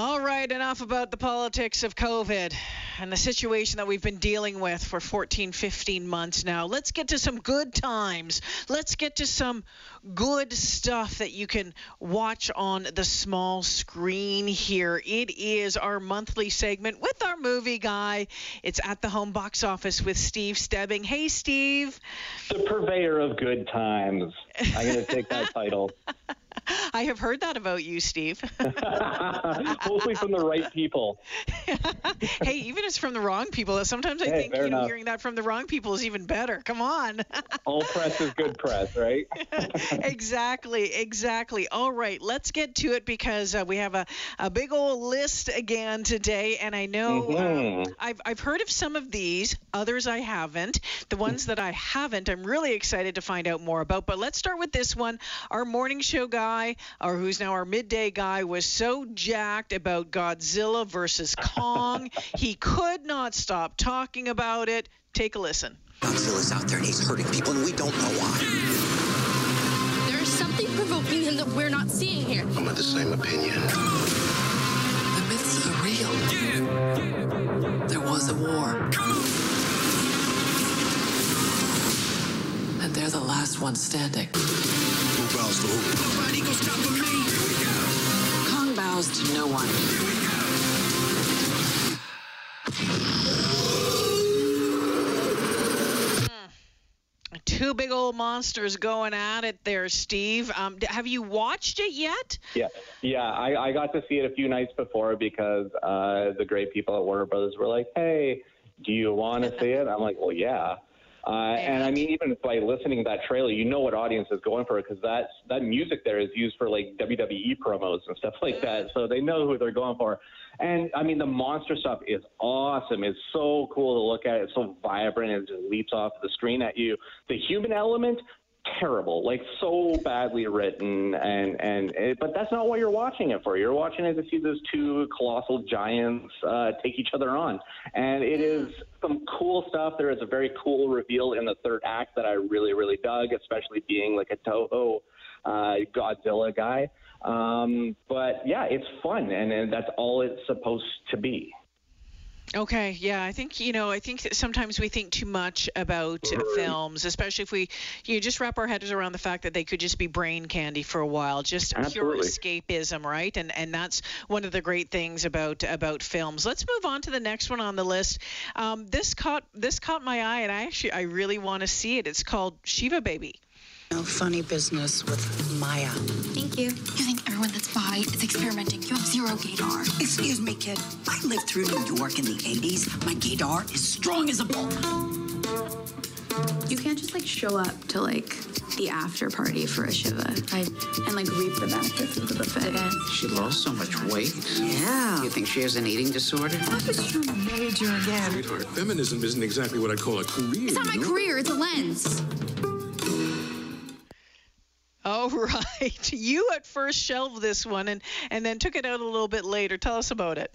All right, enough about the politics of COVID and the situation that we've been dealing with for 14, 15 months now. Let's get to some good times. Let's get to some good stuff that you can watch on the small screen here. It is our monthly segment with our movie guy. It's at the home box office with Steve Stebbing. Hey, Steve. The purveyor of good times. I'm going to take that title. I have heard that about you, Steve. Hopefully from the right people. hey, even if it's from the wrong people, sometimes I Hey, think you know enough. hearing that from the wrong people is even better. Come on. All press is good press, right? exactly, exactly. All right, let's get to it because uh, we have a, a big old list again today, and I know Mhm. um, I've I've heard of some of these, others I haven't. The ones that I haven't, I'm really excited to find out more about. But let's start with this one. Our morning show guy, or who's now our midday guy, was so jacked about Godzilla versus Kong, he could not stop talking about it. Take a listen. Godzilla's out there and he's hurting people, and we don't know why. There's something provoking him that we're not seeing here. I'm of the same opinion. The myths are real. There was a war. And they're the last ones standing. Who bows to who? Nobody gonna stop me. Kong bows to no one. Two big old monsters going at it there, Steve. Um, have you watched it yet? Yeah, yeah. I, I got to see it a few nights before because uh, the great people at Warner Brothers were like, "Hey, do you want to see it?" I'm like, "Well, yeah." Uh, and I mean, even by listening to that trailer, you know what audience is going for because that that music there is used for like WWE promos and stuff like that. So they know who they're going for. And I mean, the monster stuff is awesome. It's so cool to look at. It's so vibrant. It just leaps off the screen at you. The human element, terrible, like so badly written, and and it, but that's not what you're watching it for. You're watching it to see those two colossal giants uh, take each other on, and it is some cool stuff. There is a very cool reveal in the third act that I really really dug, especially being like a Toho uh, Godzilla guy. Um, but yeah, it's fun, and, and that's all it's supposed to be. Okay, yeah, I think you know, I think that sometimes we think too much about films, especially if we you know, just wrap our heads around the fact that they could just be brain candy for a while, just pure escapism, right? And and that's one of the great things about about films. Let's move on to the next one on the list. Um, this caught this caught my eye, and I actually I really want to see it. It's called Shiva Baby. No funny business with Maya. Thank you. You think everyone that's bi is experimenting? You have zero gaydar. Excuse me, kid. I lived through New York in the 80s. My gaydar is strong as a bull. You can't just like show up to like the after party for a shiva I, and like reap the benefits of the buffet. She lost so much weight. Yeah. You think she has an eating disorder? Major again. Sweetheart, feminism isn't exactly what I call a career. It's not my you know? career, it's a lens. All right, you at first shelved this one and and then took it out a little bit later. Tell us about it.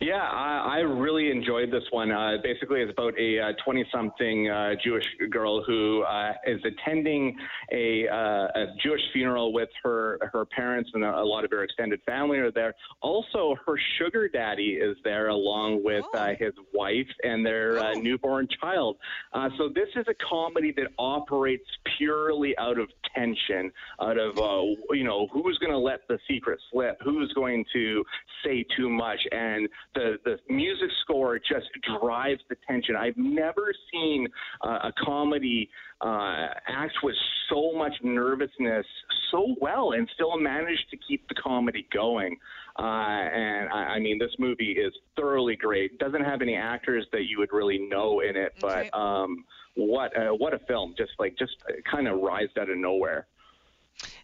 Yeah, I, I really enjoyed this one. Uh, basically, it's about a 20 something uh, Jewish girl who uh, is attending a, uh, a Jewish funeral with her, her parents, and a, a lot of her extended family are there. Also, her sugar daddy is there along with uh, his wife and their uh, newborn child. Uh, so, this is a comedy that operates purely out of tension, out of, uh, you know, who's going to let the secret slip, who's going to say too much. And the, the music score just drives the tension. I've never seen uh, a comedy uh, act with so much nervousness so well and still manage to keep the comedy going. Uh, and I, I mean, this movie is thoroughly great. Doesn't have any actors that you would really know in it, Okay. but um, what uh, what a film! Just like just kind of rised out of nowhere.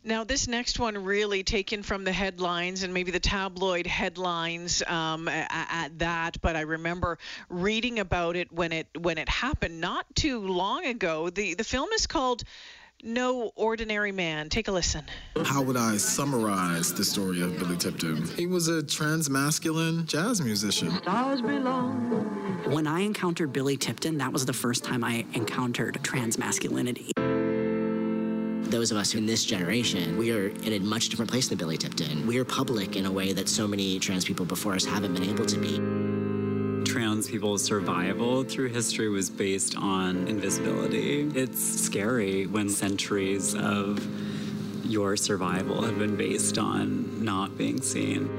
Now, this next one really taken from the headlines and maybe the tabloid headlines um, at, at that. But I remember reading about it when it when it happened not too long ago. The the film is called No Ordinary Man. Take a listen. How would I summarize the story of Billy Tipton? He was a transmasculine jazz musician. When I encountered Billy Tipton, that was the first time I encountered transmasculinity. those of us in this generation, we are in a much different place than Billy Tipton. We are public in a way that so many trans people before us haven't been able to be. Trans people's survival through history was based on invisibility. It's scary when centuries of your survival have been based on not being seen.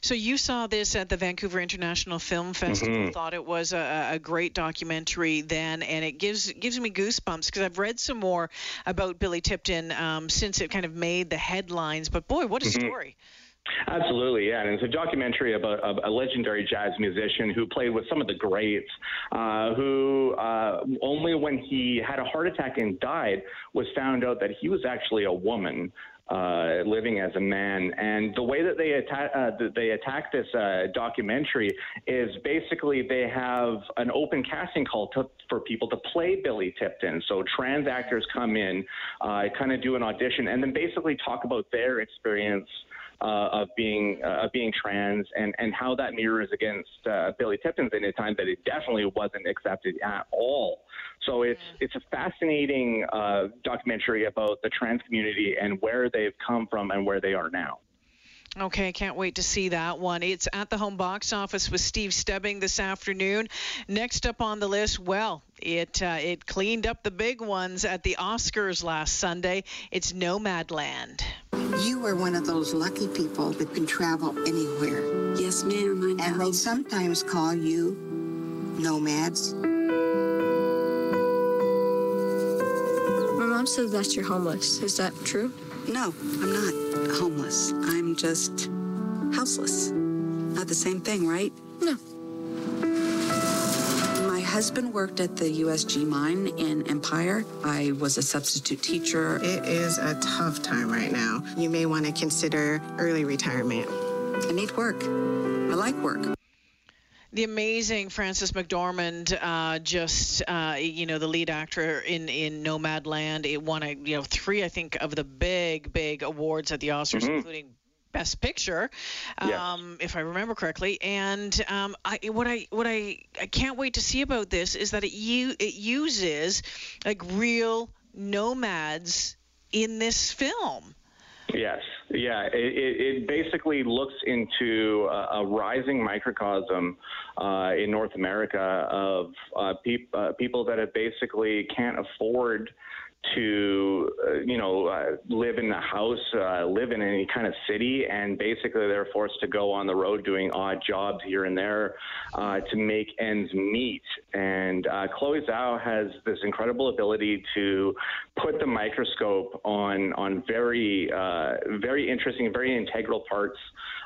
So you saw this at the Vancouver International Film Festival. Mm-hmm. Thought it was a, a great documentary then, and it gives gives me goosebumps because I've read some more about Billy Tipton um, since it kind of made the headlines. But boy, what a Mhm. story! Absolutely, yeah. And it's a documentary about a, a legendary jazz musician who played with some of the greats, uh, who uh, only when he had a heart attack and died was found out that he was actually a woman. Uh, living as a man, and the way that they attack uh, they attack this uh, documentary is basically they have an open casting call to, for people to play Billy Tipton. So trans actors come in, uh, kind of do an audition, and then basically talk about their experience uh, of being uh, of being trans and, and how that mirrors against uh, Billy Tipton's in a time that it definitely wasn't accepted at all. So it's it's a fascinating uh, documentary about the trans community and where they've come from and where they are now. Okay, can't wait to see that one. It's at the home box office with Steve Stebbing this afternoon. Next up on the list, well, it uh, it cleaned up the big ones at the Oscars last Sunday. It's Nomadland. You are one of those lucky people that can travel anywhere. Yes, ma'am. I know. And they sometimes call you nomads. My mom says that you're homeless. Is that true? No, I'm not homeless. I'm just houseless. Not the same thing, right? No. My husband worked at the USG mine in Empire. I was a substitute teacher. It is a tough time right now. You may want to consider early retirement. I need work. I like work. The amazing Frances McDormand, uh, just uh, you know, the lead actor in in Nomadland. It won a you know three, I think, of the big big awards at the Oscars, Mhm. including Best Picture, um, if I remember correctly. And um, I, what I what I, I can't wait to see about this is that it u- it uses like real nomads in this film. Yes, yeah. It, it, it basically looks into a, a rising microcosm uh, in North America of uh, peop, uh, people that have basically can't afford to, uh, you know, uh, live in a house, uh, live in any kind of city, and basically they're forced to go on the road doing odd jobs here and there uh, to make ends meet. And uh, Chloe Zhao has this incredible ability to put the microscope on on very uh, very interesting, very integral parts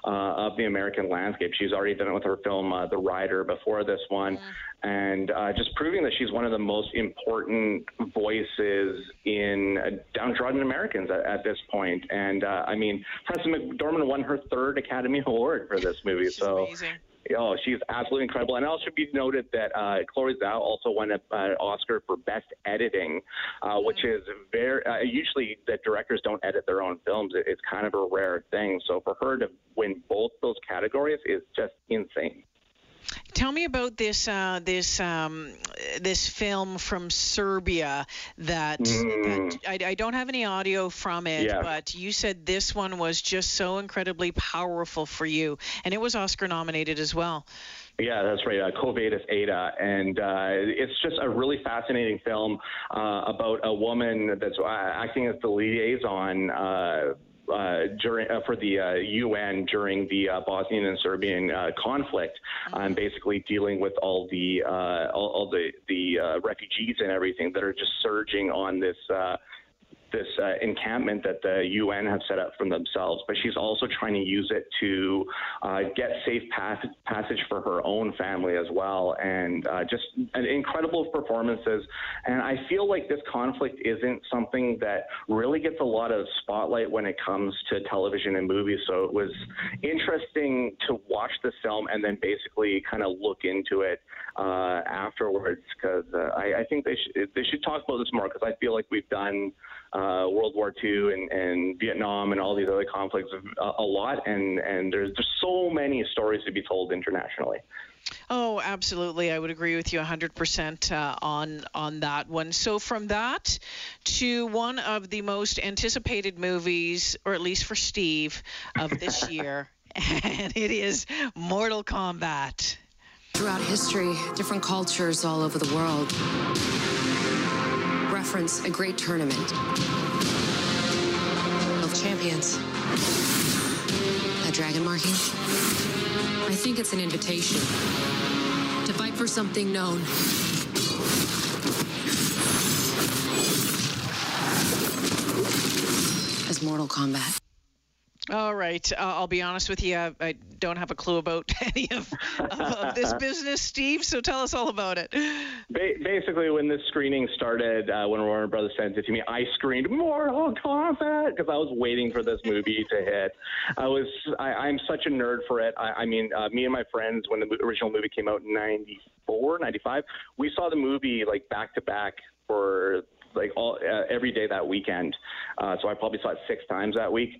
uh, of the American landscape. She's already done it with her film uh, The Rider before this one, and uh, just proving that she's one of the most important voices in uh, downtrodden Americans at, at this point. And uh, I mean, Frances McDormand won her third Academy Award for this movie, so. Oh, she's absolutely incredible. And it also should be noted that uh, Chloe Zhao also won an uh, Oscar for Best Editing, uh, which is very uh, usually that directors don't edit their own films. It, it's kind of a rare thing. So for her to win both those categories is just insane. Tell me about this uh, this um, this film from Serbia that, that I, I don't have any audio from it, Yeah. but you said this one was just so incredibly powerful for you, and it was Oscar nominated as well. Yeah, that's right. Uh, Quo Vadis, Aida, and uh, it's just a really fascinating film uh, about a woman that's uh, acting as the liaison. Uh, uh, during uh, for the uh, UN during the uh, Bosnian and Serbian uh, conflict, and basically dealing with all the uh, all, all the the uh, refugees and everything that are just surging on this. This uh, encampment that the UN have set up for themselves, but she's also trying to use it to uh, get safe pass- passage for her own family as well, and uh, just an incredible performances. And I feel like this conflict isn't something that really gets a lot of spotlight when it comes to television and movies. So it was interesting to watch the film and then basically kind of look into it uh, afterwards because uh, I, I think they should they should talk about this more because I feel like we've done uh, World War II and, and Vietnam and all these other conflicts a, a lot, and and there's just so many stories to be told internationally. Oh, absolutely. I would agree with you 100% uh, on on that one. So from that to one of the most anticipated movies, or at least for Steve, of this year, and it is Mortal Kombat. Throughout history, different cultures all over the world reference a great tournament of champions. That dragon marking? I think it's an invitation to fight for something known. As Mortal Kombat. All right. Uh, I'll be honest with you. I, I don't have a clue about any of, of, of, this business, Steve. So tell us all about it. Ba- basically, when this screening started, uh, when Warner Brothers sent it to me, I screamed Mortal Kombat because I was waiting for this movie to hit. I was. I, am such a nerd for it. I, I mean, uh, me and my friends, when the original movie came out in '94, '95, we saw the movie like back to back for like all uh, every day that weekend. Uh, so I probably saw it six times that week.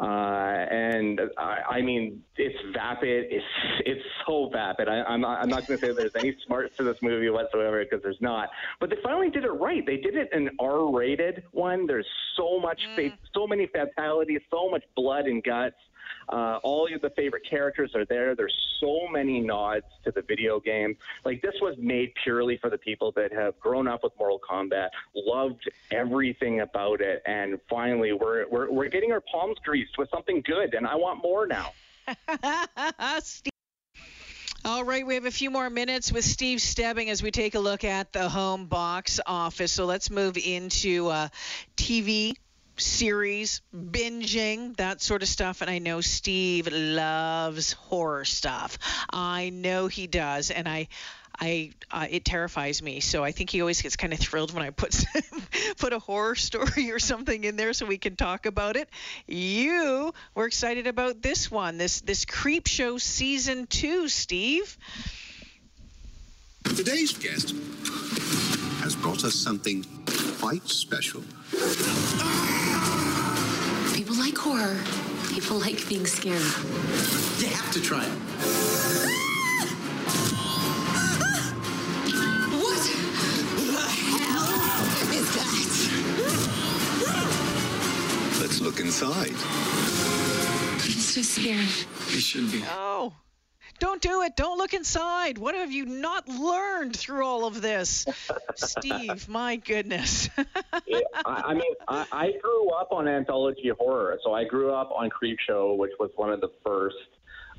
Uh, and I, I mean, it's vapid. It's it's so vapid. I, I'm not, I'm not going to say there's any smarts to this movie whatsoever because there's not. But they finally did it right. They did it an R-rated one. There's so much, mm. so many fatalities, so much blood and guts. Uh, all of the favorite characters are there. There's so many nods to the video game. Like this was made purely for the people that have grown up with Mortal Kombat, loved everything about it, and finally we're we're, we're getting our palms greased with something good, and I want more now. All right, we have a few more minutes with Steve Stebbing as we take a look at the home box office. So let's move into uh, TV series, binging, that sort of stuff. And I know Steve loves horror stuff. I know he does. And I. I uh, it terrifies me. So I think he always gets kind of thrilled when I put put a horror story or something in there so we can talk about it. You were excited about this one, this this Creepshow season two, Steve. Today's guest has brought us something quite special. People like horror. People like being scared. You have to try it. what the hell is that? Let's look inside. I'm so scared. You should be. Oh. Don't do it. Don't look inside. What have you not learned through all of this? Steve, my goodness. yeah, I, I, mean, I, I grew up on anthology horror. So I grew up on Creepshow, which was one of the first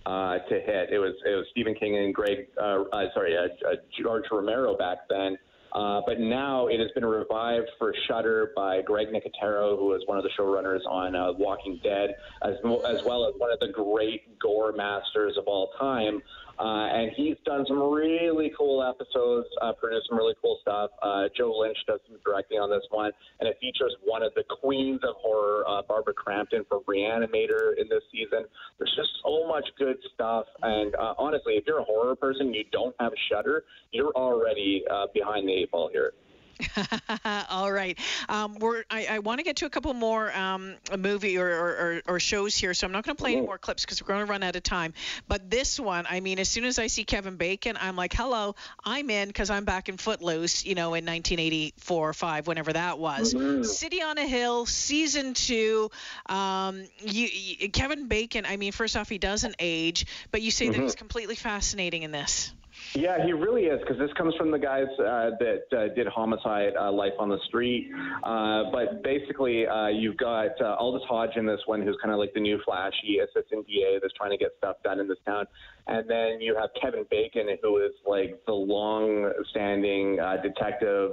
uh, to hit. It was it was Stephen King and Greg, uh, uh, sorry, uh, uh, George Romero back then. Uh, but now it has been revived for Shudder by Greg Nicotero, who is one of the showrunners on uh, Walking Dead, as, as well as one of the great gore masters of all time. Uh, and he's done some really cool episodes, uh, produced some really cool stuff. Uh, Joe Lynch does some directing on this one, and it features one of the queens of horror, uh, Barbara Crampton from Reanimator in this season. There's just so much good stuff, and uh, honestly, if you're a horror person, you don't have a Shudder, you're already uh, behind the eight ball here. All right. Um, we're, I, I want to get to a couple more um, movie or, or, or, shows here, so I'm not going to play any more clips because we're going to run out of time. But this one, I mean, as soon as I see Kevin Bacon, I'm like, hello, I'm in because I'm back in Footloose, you know, in 1984 or 5, whenever that was. Mm-hmm. City on a Hill, season two. Um, you, you, Kevin Bacon, I mean, first off, he doesn't age, but you say mm-hmm. that he's completely fascinating in this. Yeah, he really is because this comes from the guys uh, that uh, did Homicide: uh, Life on the Street. Uh, but basically, uh, you've got uh, Aldis Hodge in this one, who's kind of like the new flashy assistant DA that's trying to get stuff done in this town. And then you have Kevin Bacon, who is like the long-standing detective,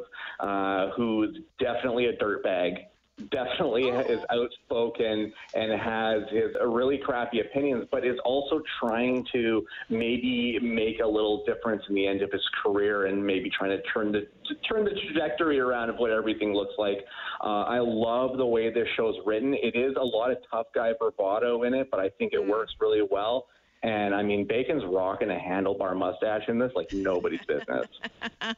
who's definitely a dirtbag definitely is outspoken and has his really crappy opinions, but is also trying to maybe make a little difference in the end of his career and maybe trying to turn the to turn the trajectory around of what everything looks like. Uh, I love the way this show's written. It is a lot of tough guy bravado in it, but I think it mm. works really well. And I mean, Bacon's rocking a handlebar mustache in this like nobody's business.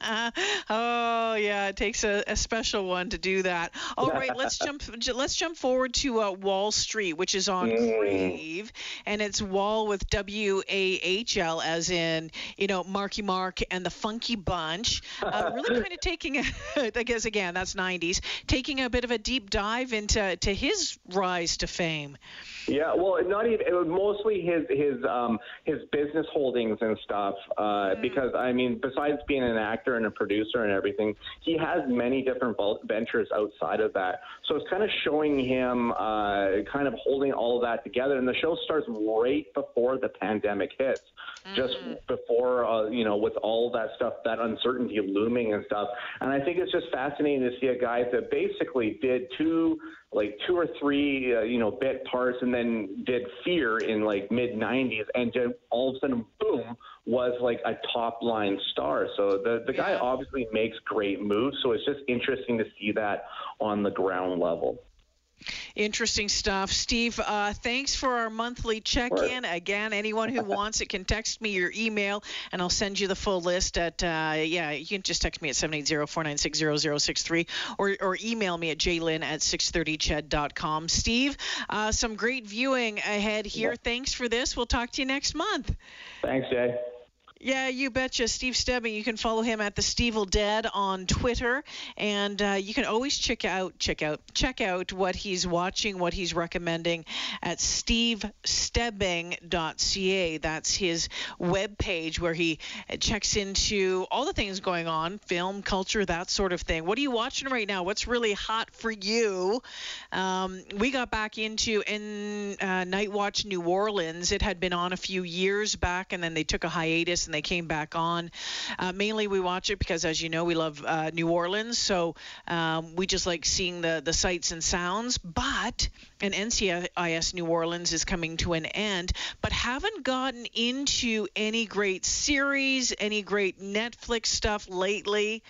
oh yeah, it takes a, a, special one to do that. All right, let's jump. Let's jump forward to uh, Wahl Street, which is on mm. Crave, and it's Wall with W A H L, as in you know Marky Mark and the Funky Bunch. Uh, really kind of taking, a, I guess again that's 90s, taking a bit of a deep dive into to his rise to fame. Yeah, well, not even it was mostly his his um, his business holdings and stuff. Uh, mm. Because I mean, besides being an actor and a producer and everything, he has many different ventures outside of that. So it's kind of showing him uh, kind of holding all of that together. And the show starts right before the pandemic hits, mm. just before uh, you know, with all that stuff, that uncertainty looming and stuff. And I think it's just fascinating to see a guy that basically did two like two or three, uh, you know, bit parts, and then did Fear in like mid '90s, and just all of a sudden, boom, was like a top line star. So the the guy obviously makes great moves. So it's just interesting to see that on the ground level. Interesting stuff. Steve, uh, thanks for our monthly check in. Again, anyone who wants it can text me your email and I'll send you the full list at, uh, yeah, you can just text me at 780 496 0063 or, or email me at jlyn at 630ched.com. Steve, uh, some great viewing ahead here. Yeah. Thanks for this. We'll talk to you next month. Thanks, Jay. Yeah, you betcha. Steve Stebbing. You can follow him at the Stevel Dead on Twitter, and uh, you can always check out check out check out what he's watching, what he's recommending at stevestebbing.ca. That's his web page where he checks into all the things going on, film, culture, that sort of thing. What are you watching right now? What's really hot for you? Um, we got back into in uh, Night Watch New Orleans. It had been on a few years back, and then they took a hiatus and they came back on. Uh, mainly, we watch it because, as you know, we love uh, New Orleans, so um, we just like seeing the the sights and sounds. But an NCIS New Orleans is coming to an end, but haven't gotten into any great series, any great Netflix stuff lately.